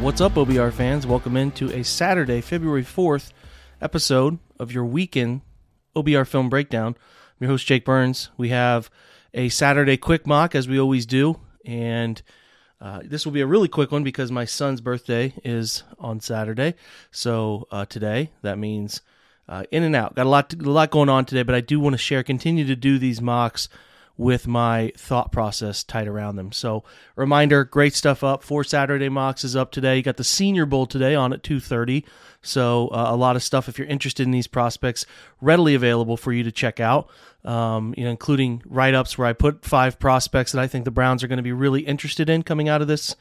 What's up, OBR fans? Welcome into a Saturday, February 4th episode of your weekend OBR film breakdown. I'm your host, Jake Burns. We have a Saturday quick mock, as we always do. And uh, this will be a really quick one because my son's birthday is on Saturday. So uh, today, that means uh, in and out. Got a lot, to, a lot going on today, but I do want to share, continue to do these mocks with my thought process tied around them. So, reminder, great stuff up. Four Saturday mocks is up today. You got the Senior Bowl today on at 2:30. So, uh, a lot of stuff if you're interested in these prospects readily available for you to check out. Um, you know, including write-ups where I put five prospects that I think the Browns are going to be really interested in coming out of this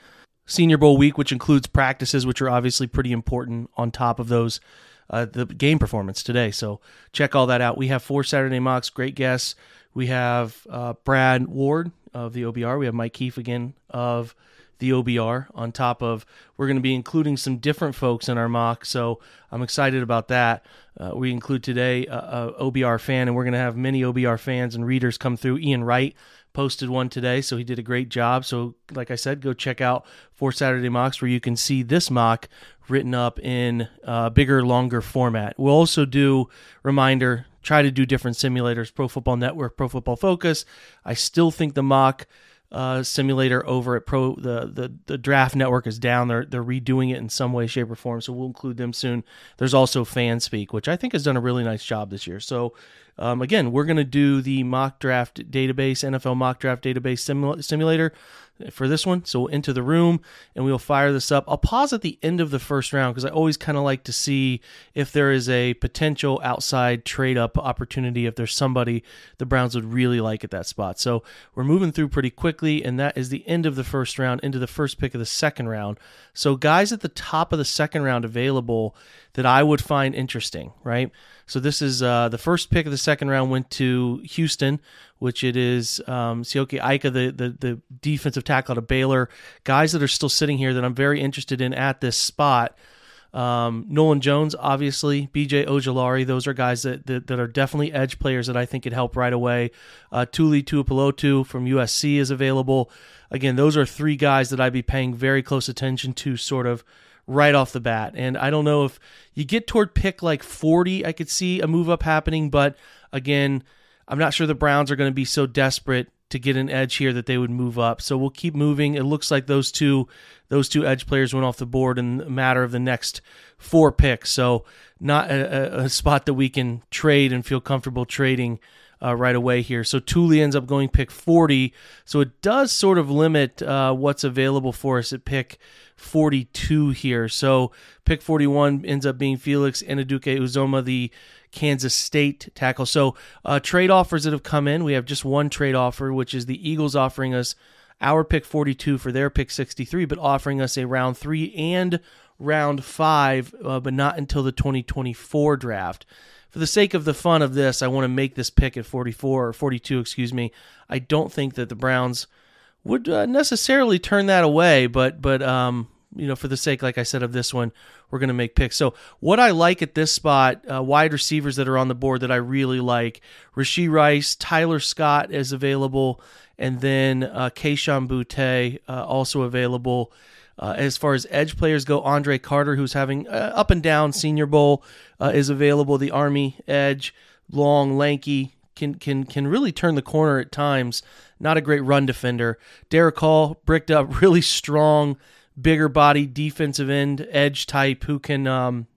Senior Bowl week, which includes practices, which are obviously pretty important on top of those uh, the game performance today. So check all that out. We have four Saturday mocks, great guests. We have uh, Brad Ward of the OBR. We have Mike Keefe again of the OBR. On top of, we're going to be including some different folks in our mock. So I'm excited about that. Uh, we include today a, a OBR fan, and we're going to have many OBR fans and readers come through. Ian Wright posted one today, so he did a great job. So, like I said, go check out Four Saturday Mocks where you can see this mock written up in uh, bigger, longer format. We'll also do reminder, try to do different simulators, Pro Football Network, Pro Football Focus. I still think the mock uh, simulator over at Pro the, the the Draft Network is down. They're they're redoing it in some way, shape, or form. So we'll include them soon. There's also FanSpeak, which I think has done a really nice job this year. So um, again, we're going to do the mock draft database, NFL mock draft database simula- simulator for this one. So we'll enter the room and we'll fire this up. I'll pause at the end of the first round because I always kind of like to see if there is a potential outside trade up opportunity, if there's somebody the Browns would really like at that spot. So we're moving through pretty quickly, and that is the end of the first round into the first pick of the second round. So guys at the top of the second round available that I would find interesting, right? So this is uh, the first pick of the second round went to Houston, which it is um, Siaki Ika, the, the the defensive tackle out of Baylor. Guys that are still sitting here that I'm very interested in at this spot. Um, Nolan Jones, obviously, BJ Ojulari, those are guys that, that, that are definitely edge players that I think could help right away. Uh, Tuli Tuipulotu from USC is available. Again, those are three guys that I'd be paying very close attention to, sort of right off the bat. And I don't know if you get toward pick like 40, I could see a move up happening. But again, I'm not sure the Browns are going to be so desperate to get an edge here that they would move up. So we'll keep moving. It looks like those two those two edge players went off the board in a matter of the next four picks. So not a, a spot that we can trade and feel comfortable trading uh, right away here. So Tuli ends up going pick 40. So it does sort of limit uh, what's available for us at pick 42 here. So pick 41 ends up being Felix Anudike-Uzomah, the Kansas State tackle. So uh, trade offers that have come in, we have just one trade offer, which is the Eagles offering us our pick 42 for their pick 63, but offering us a round three and round five, uh, but not until the 2024 draft. for the sake of the fun of this, I want to make this pick at 44 or 42, excuse me. I don't think that the Browns would uh, necessarily turn that away, but but um, you know, for the sake, like I said, of this one, we're going to make picks. So, what I like at this spot, uh, wide receivers that are on the board that I really like Rashee Rice, Tyler Scott is available, and then uh, Kayshon Boutte uh, also available. Uh, as far as edge players go, Andre Carter, who's having uh, up and down Senior Bowl, uh, is available. The Army edge, long, lanky, can can can really turn the corner at times. Not a great run defender. Derick Hall bricked up, really strong bigger body defensive end edge type who can um,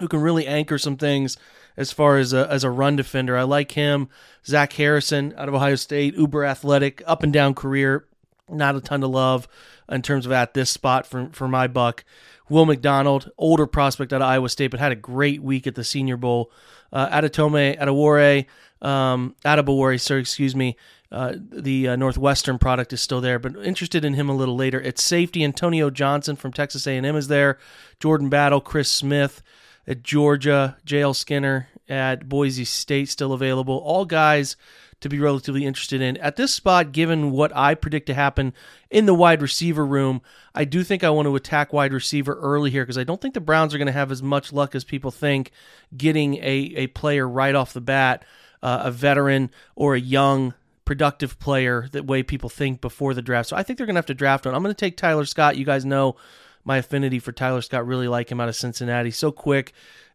who can really anchor some things as far as a, as a run defender. I like him. Zach Harrison out of Ohio State, uber athletic, up and down career. Not a ton to love in terms of at this spot for for my buck. Will McDonald, older prospect out of Iowa State, but had a great week at the Senior Bowl. Uh, Adetome Adewore, um, Adebawore, sorry, excuse me, uh, the uh, Northwestern product is still there, but interested in him a little later. At safety, Antonio Johnson from Texas A&M is there. Jordan Battle, Chris Smith at Georgia, J.L. Skinner at Boise State still available. All guys to be relatively interested in. At this spot, given what I predict to happen in the wide receiver room, I do think I want to attack wide receiver early here because I don't think the Browns are going to have as much luck as people think getting a, a player right off the bat, uh, a veteran or a young productive player that way people think before the draft. So I think they're going to have to draft one. I'm going to take Tyler Scott. You guys know my affinity for Tyler Scott. Really like him out of Cincinnati. So quick,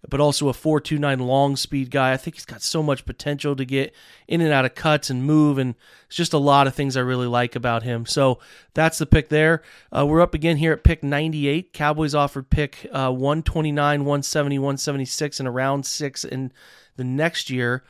but also a 4.29 long speed guy. I think he's got so much potential to get in and out of cuts and move, and it's just a lot of things I really like about him. So that's the pick there. Uh, we're up again here at pick 98. Cowboys offered pick uh, 129, 170, 176, and around six in the next year.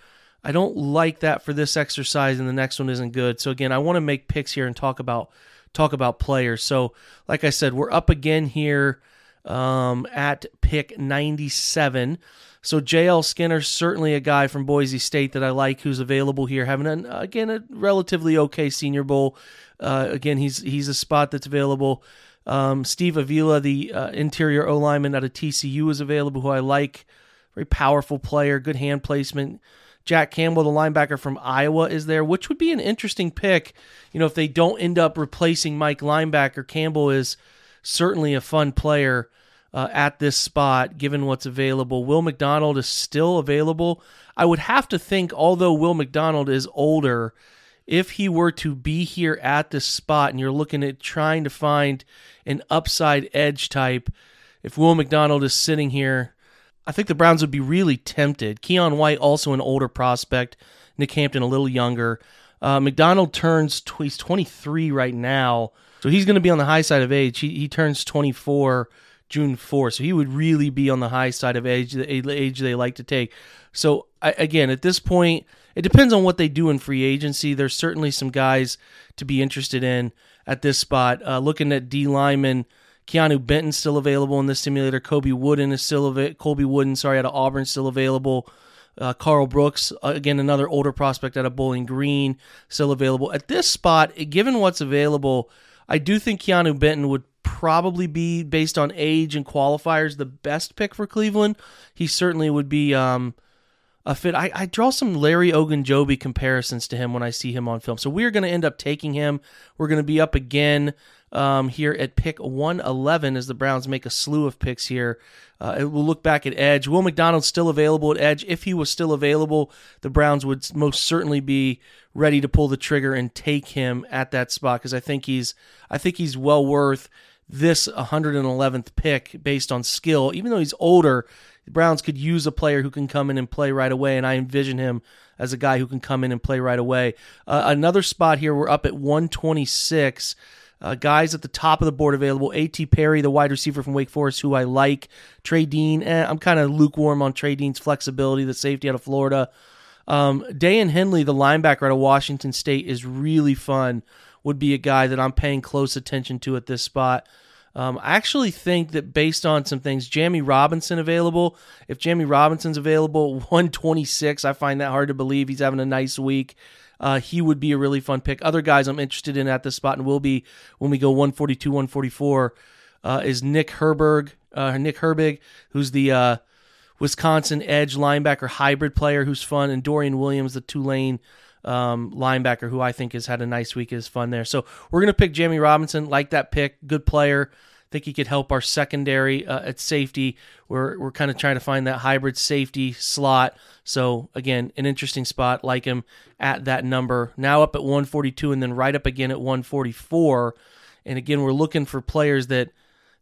I don't like that for this exercise, and the next one isn't good. So again, I want to make picks here and talk about talk about players. So like I said, we're up again here um, at pick 97. So JL Skinner certainly a guy from Boise State that I like who's available here, having an again a relatively okay Senior Bowl. Uh, again, he's he's a spot that's available. Um, Steve Avila, the uh, interior O lineman out of TCU, is available, who I like. Very powerful player, good hand placement. Jack Campbell, the linebacker from Iowa, is there, which would be an interesting pick. You know, if they don't end up replacing Mike linebacker, Campbell is certainly a fun player uh, at this spot, given what's available. Will McDonald is still available. I would have to think, although Will McDonald is older, if he were to be here at this spot and you're looking at trying to find an upside edge type, if Will McDonald is sitting here, I think the Browns would be really tempted. Keion White, also an older prospect. Nick Hampton, a little younger. Uh, McDonald turns, he's 23 right now. So he's going to be on the high side of age. He, he turns 24 June 4. So he would really be on the high side of age, the age they like to take. So I, again, at this point, it depends on what they do in free agency. There's certainly some guys to be interested in at this spot. Uh, looking at D lineman, Keanu Benton still available in this simulator. Kobe Wooden is still available. Colby Wooden, sorry, out of Auburn, still available. Uh, Karl Brooks, uh, again, another older prospect out of Bowling Green, still available. At this spot, given what's available, I do think Keanu Benton would probably be, based on age and qualifiers, the best pick for Cleveland. He certainly would be um, a fit. I, I, draw some Larry Ogunjobi comparisons to him when I see him on film. So we're going to end up taking him. We're going to be up again um, here at pick 111 as the Browns make a slew of picks here. Uh, we'll look back at Edge. Will McDonald still available at Edge? If he was still available, the Browns would most certainly be ready to pull the trigger and take him at that spot because I think he's I think he's well worth this 111th pick based on skill. Even though he's older, the Browns could use a player who can come in and play right away, and I envision him as a guy who can come in and play right away. Uh, another spot here, we're up at 126. Uh, guys at the top of the board available. A.T. Perry, the wide receiver from Wake Forest, who I like. Trey Dean, eh, I'm kind of lukewarm on Trey Dean's flexibility, the safety out of Florida. Um, Daiyan Henley, the linebacker out of Washington State, is really fun. Would be a guy that I'm paying close attention to at this spot. Um, I actually think that based on some things, Jammie Robinson available. If Jammie Robinson's available, 126, I find that hard to believe. He's having a nice week uh, he would be a really fun pick. Other guys I'm interested in at this spot and will be when we go 142, 144 uh, is Nick Herberg, uh, Nick Herbig, who's the uh, Wisconsin edge linebacker hybrid player who's fun, and Dorian Williams, the Tulane um, linebacker, who I think has had a nice week, is fun there. So we're going to pick Jammie Robinson. Like that pick, good player. think he could help our secondary uh, at safety. We're we're kind of trying to find that hybrid safety slot. So again, an interesting spot. Like him at that number. Now up at 142, and then right up again at 144. And again, we're looking for players that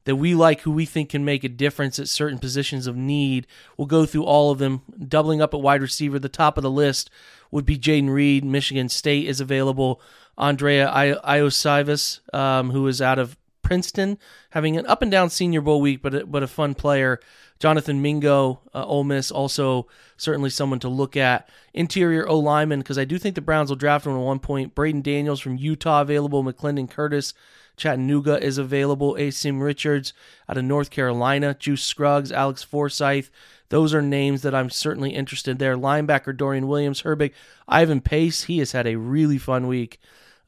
that we like who we think can make a difference at certain positions of need. We'll go through all of them. Doubling up at wide receiver, the top of the list would be Jayden Reed. Michigan State is available. Andrei Iosivas, um, who is out of Princeton, having an up and down Senior Bowl week, but a, but a fun player. Jonathan Mingo, uh, Ole Miss, also certainly someone to look at. Interior O lineman, because I do think the Browns will draft him at one point. Braeden Daniels from Utah available. McClendon Curtis Chattanooga is available. Asim Richards out of North Carolina. Juice Scruggs, Alex Forsyth. Those are names that I'm certainly interested there. Linebacker Dorian Williams, Herbig, Ivan Pace. He has had a really fun week.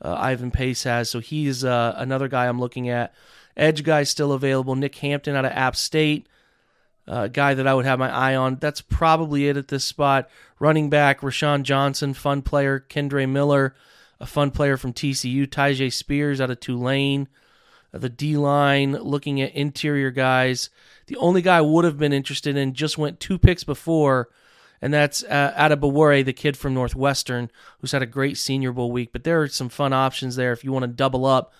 Uh, Ivan Pace has, so he's uh, another guy I'm looking at. Edge guy still available. Nick Hampton out of App State, uh, guy that I would have my eye on. That's probably it at this spot. Running back Roschon Johnson, fun player. Kendre Miller, a fun player from TCU, Tyjae Spears out of Tulane. Uh, the D line, looking at interior guys. The only guy I would have been interested in just went two picks before, and that's uh, Adebawore, the kid from Northwestern, who's had a great Senior Bowl week. But there are some fun options there if you want to double up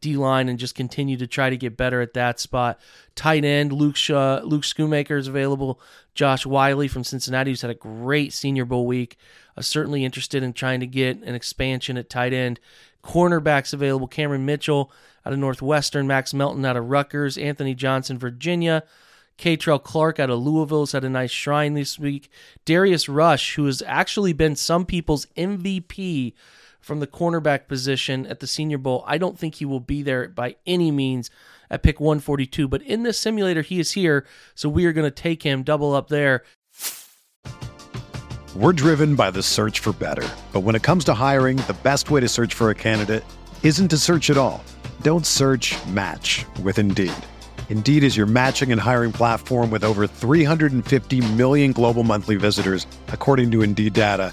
D line and just continue to try to get better at that spot. Tight end Luke Shaw, Luke Schoonmaker is available. Josh Whyle from Cincinnati, who's had a great Senior Bowl week. Uh, certainly interested in trying to get an expansion at tight end. Cornerbacks available: Cameron Mitchell out of Northwestern, Max Melton out of Rutgers, Anthony Johnson, Virginia. Kei'Trel Clark out of Louisville has had a nice shrine this week. Darius Rush, who has actually been some people's MVP from the cornerback position at the Senior Bowl. I don't think he will be there by any means at pick 142, but in this simulator, he is here, so we are going to take him double up there. We're driven by the search for better, but when it comes to hiring, the best way to search for a candidate isn't to search at all. Don't search match with Indeed. Indeed is your matching and hiring platform with over 350 million global monthly visitors, according to Indeed data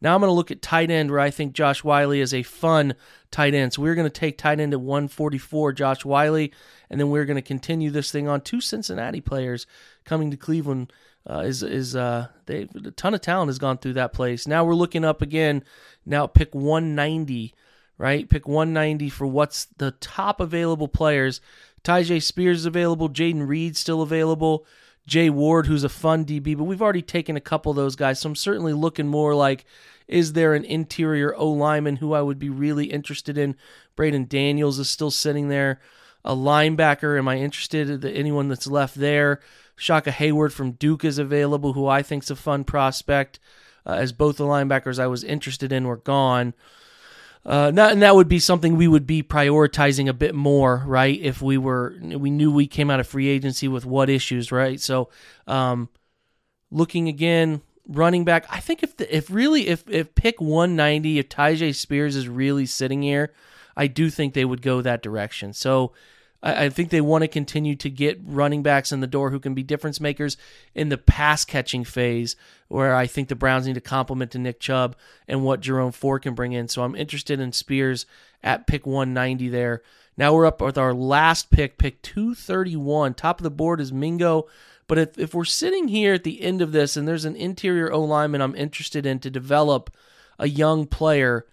Now I'm going to look at tight end where I think Josh Whyle is a fun tight end. So we're going to take tight end at 144, Josh Whyle, and then we're going to continue this thing on two Cincinnati players coming to Cleveland. Uh, is is uh they a ton of talent has gone through that place. Now we're looking up again. Now pick 190, right? Pick 190 for what's the top available players. Tyjae Spears is available. Jayden Reed still available. Jay Ward, who's a fun DB, but we've already taken a couple of those guys. So I'm certainly looking more like, is there an interior O lineman who I would be really interested in? Braeden Daniels is still sitting there. A linebacker, am I interested in anyone that's left there? Shaka Heyward from Duke is available, who I think's a fun prospect. Uh, as both the linebackers I was interested in were gone. Uh, not, and that would be something we would be prioritizing a bit more, right? If we were, we knew we came out of free agency with what issues, right? So, um, looking again, running back. I think if the, if really if if pick 190, if Tyjae Spears is really sitting here, I do think they would go that direction. So I, I think they want to continue to get running backs in the door who can be difference makers in the pass catching phase, where I think the Browns need to complement to Nick Chubb and what Jerome Ford can bring in. So I'm interested in Spears at pick 190 there. Now we're up with our last pick, pick 231. Top of the board is Mingo. But if, if we're sitting here at the end of this and there's an interior O lineman I'm interested in to develop, a young player,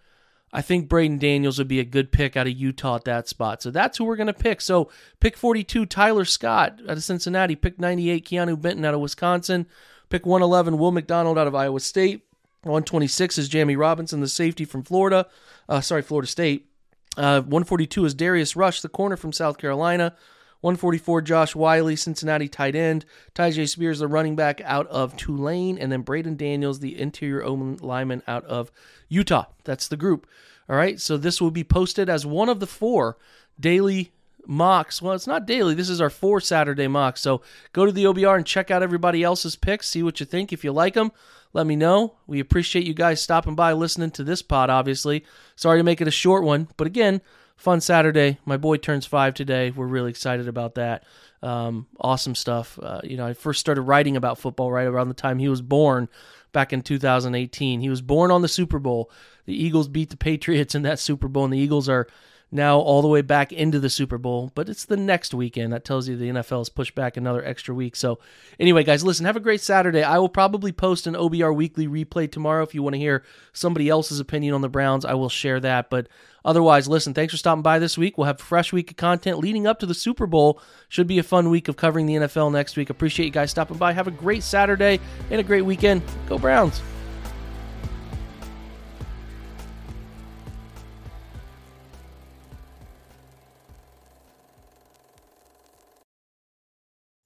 I think Braeden Daniels would be a good pick out of Utah at that spot. So that's who we're going to pick. So pick 42, Tyler Scott out of Cincinnati. Pick 98, Keanu Benton out of Wisconsin. Pick 111, Will McDonald out of Iowa State. 126 is Jammie Robinson, the safety from Florida. Uh, sorry, Florida State. Uh, 142 is Darius Rush, the corner from South Carolina. 144, Josh Whyle, Cincinnati tight end. Tyjae Spears, the running back out of Tulane. And then Braeden Daniels, the interior lineman out of Utah. That's the group. All right, so this will be posted as one of the four daily mocks. Well, it's not daily. This is our four Saturday mocks. So go to the OBR and check out everybody else's picks. See what you think. If you like them, let me know. We appreciate you guys stopping by, listening to this pod, obviously. Sorry to make it a short one, but again, fun Saturday. My boy turns five today. We're really excited about that. Um, awesome stuff. Uh, you know, I first started writing about football right around the time he was born back in 2018. He was born on the Super Bowl. The Eagles beat the Patriots in that Super Bowl, and the Eagles are now all the way back into the Super Bowl, but it's the next weekend. That tells you the NFL has pushed back another extra week. So, anyway, guys, listen, have a great Saturday. I will probably post an OBR weekly replay tomorrow. If you want to hear somebody else's opinion on the Browns, I will share that. But otherwise, listen, thanks for stopping by this week. We'll have fresh week of content leading up to the Super Bowl. Should be a fun week of covering the NFL next week. Appreciate you guys stopping by. Have a great Saturday and a great weekend. Go Browns.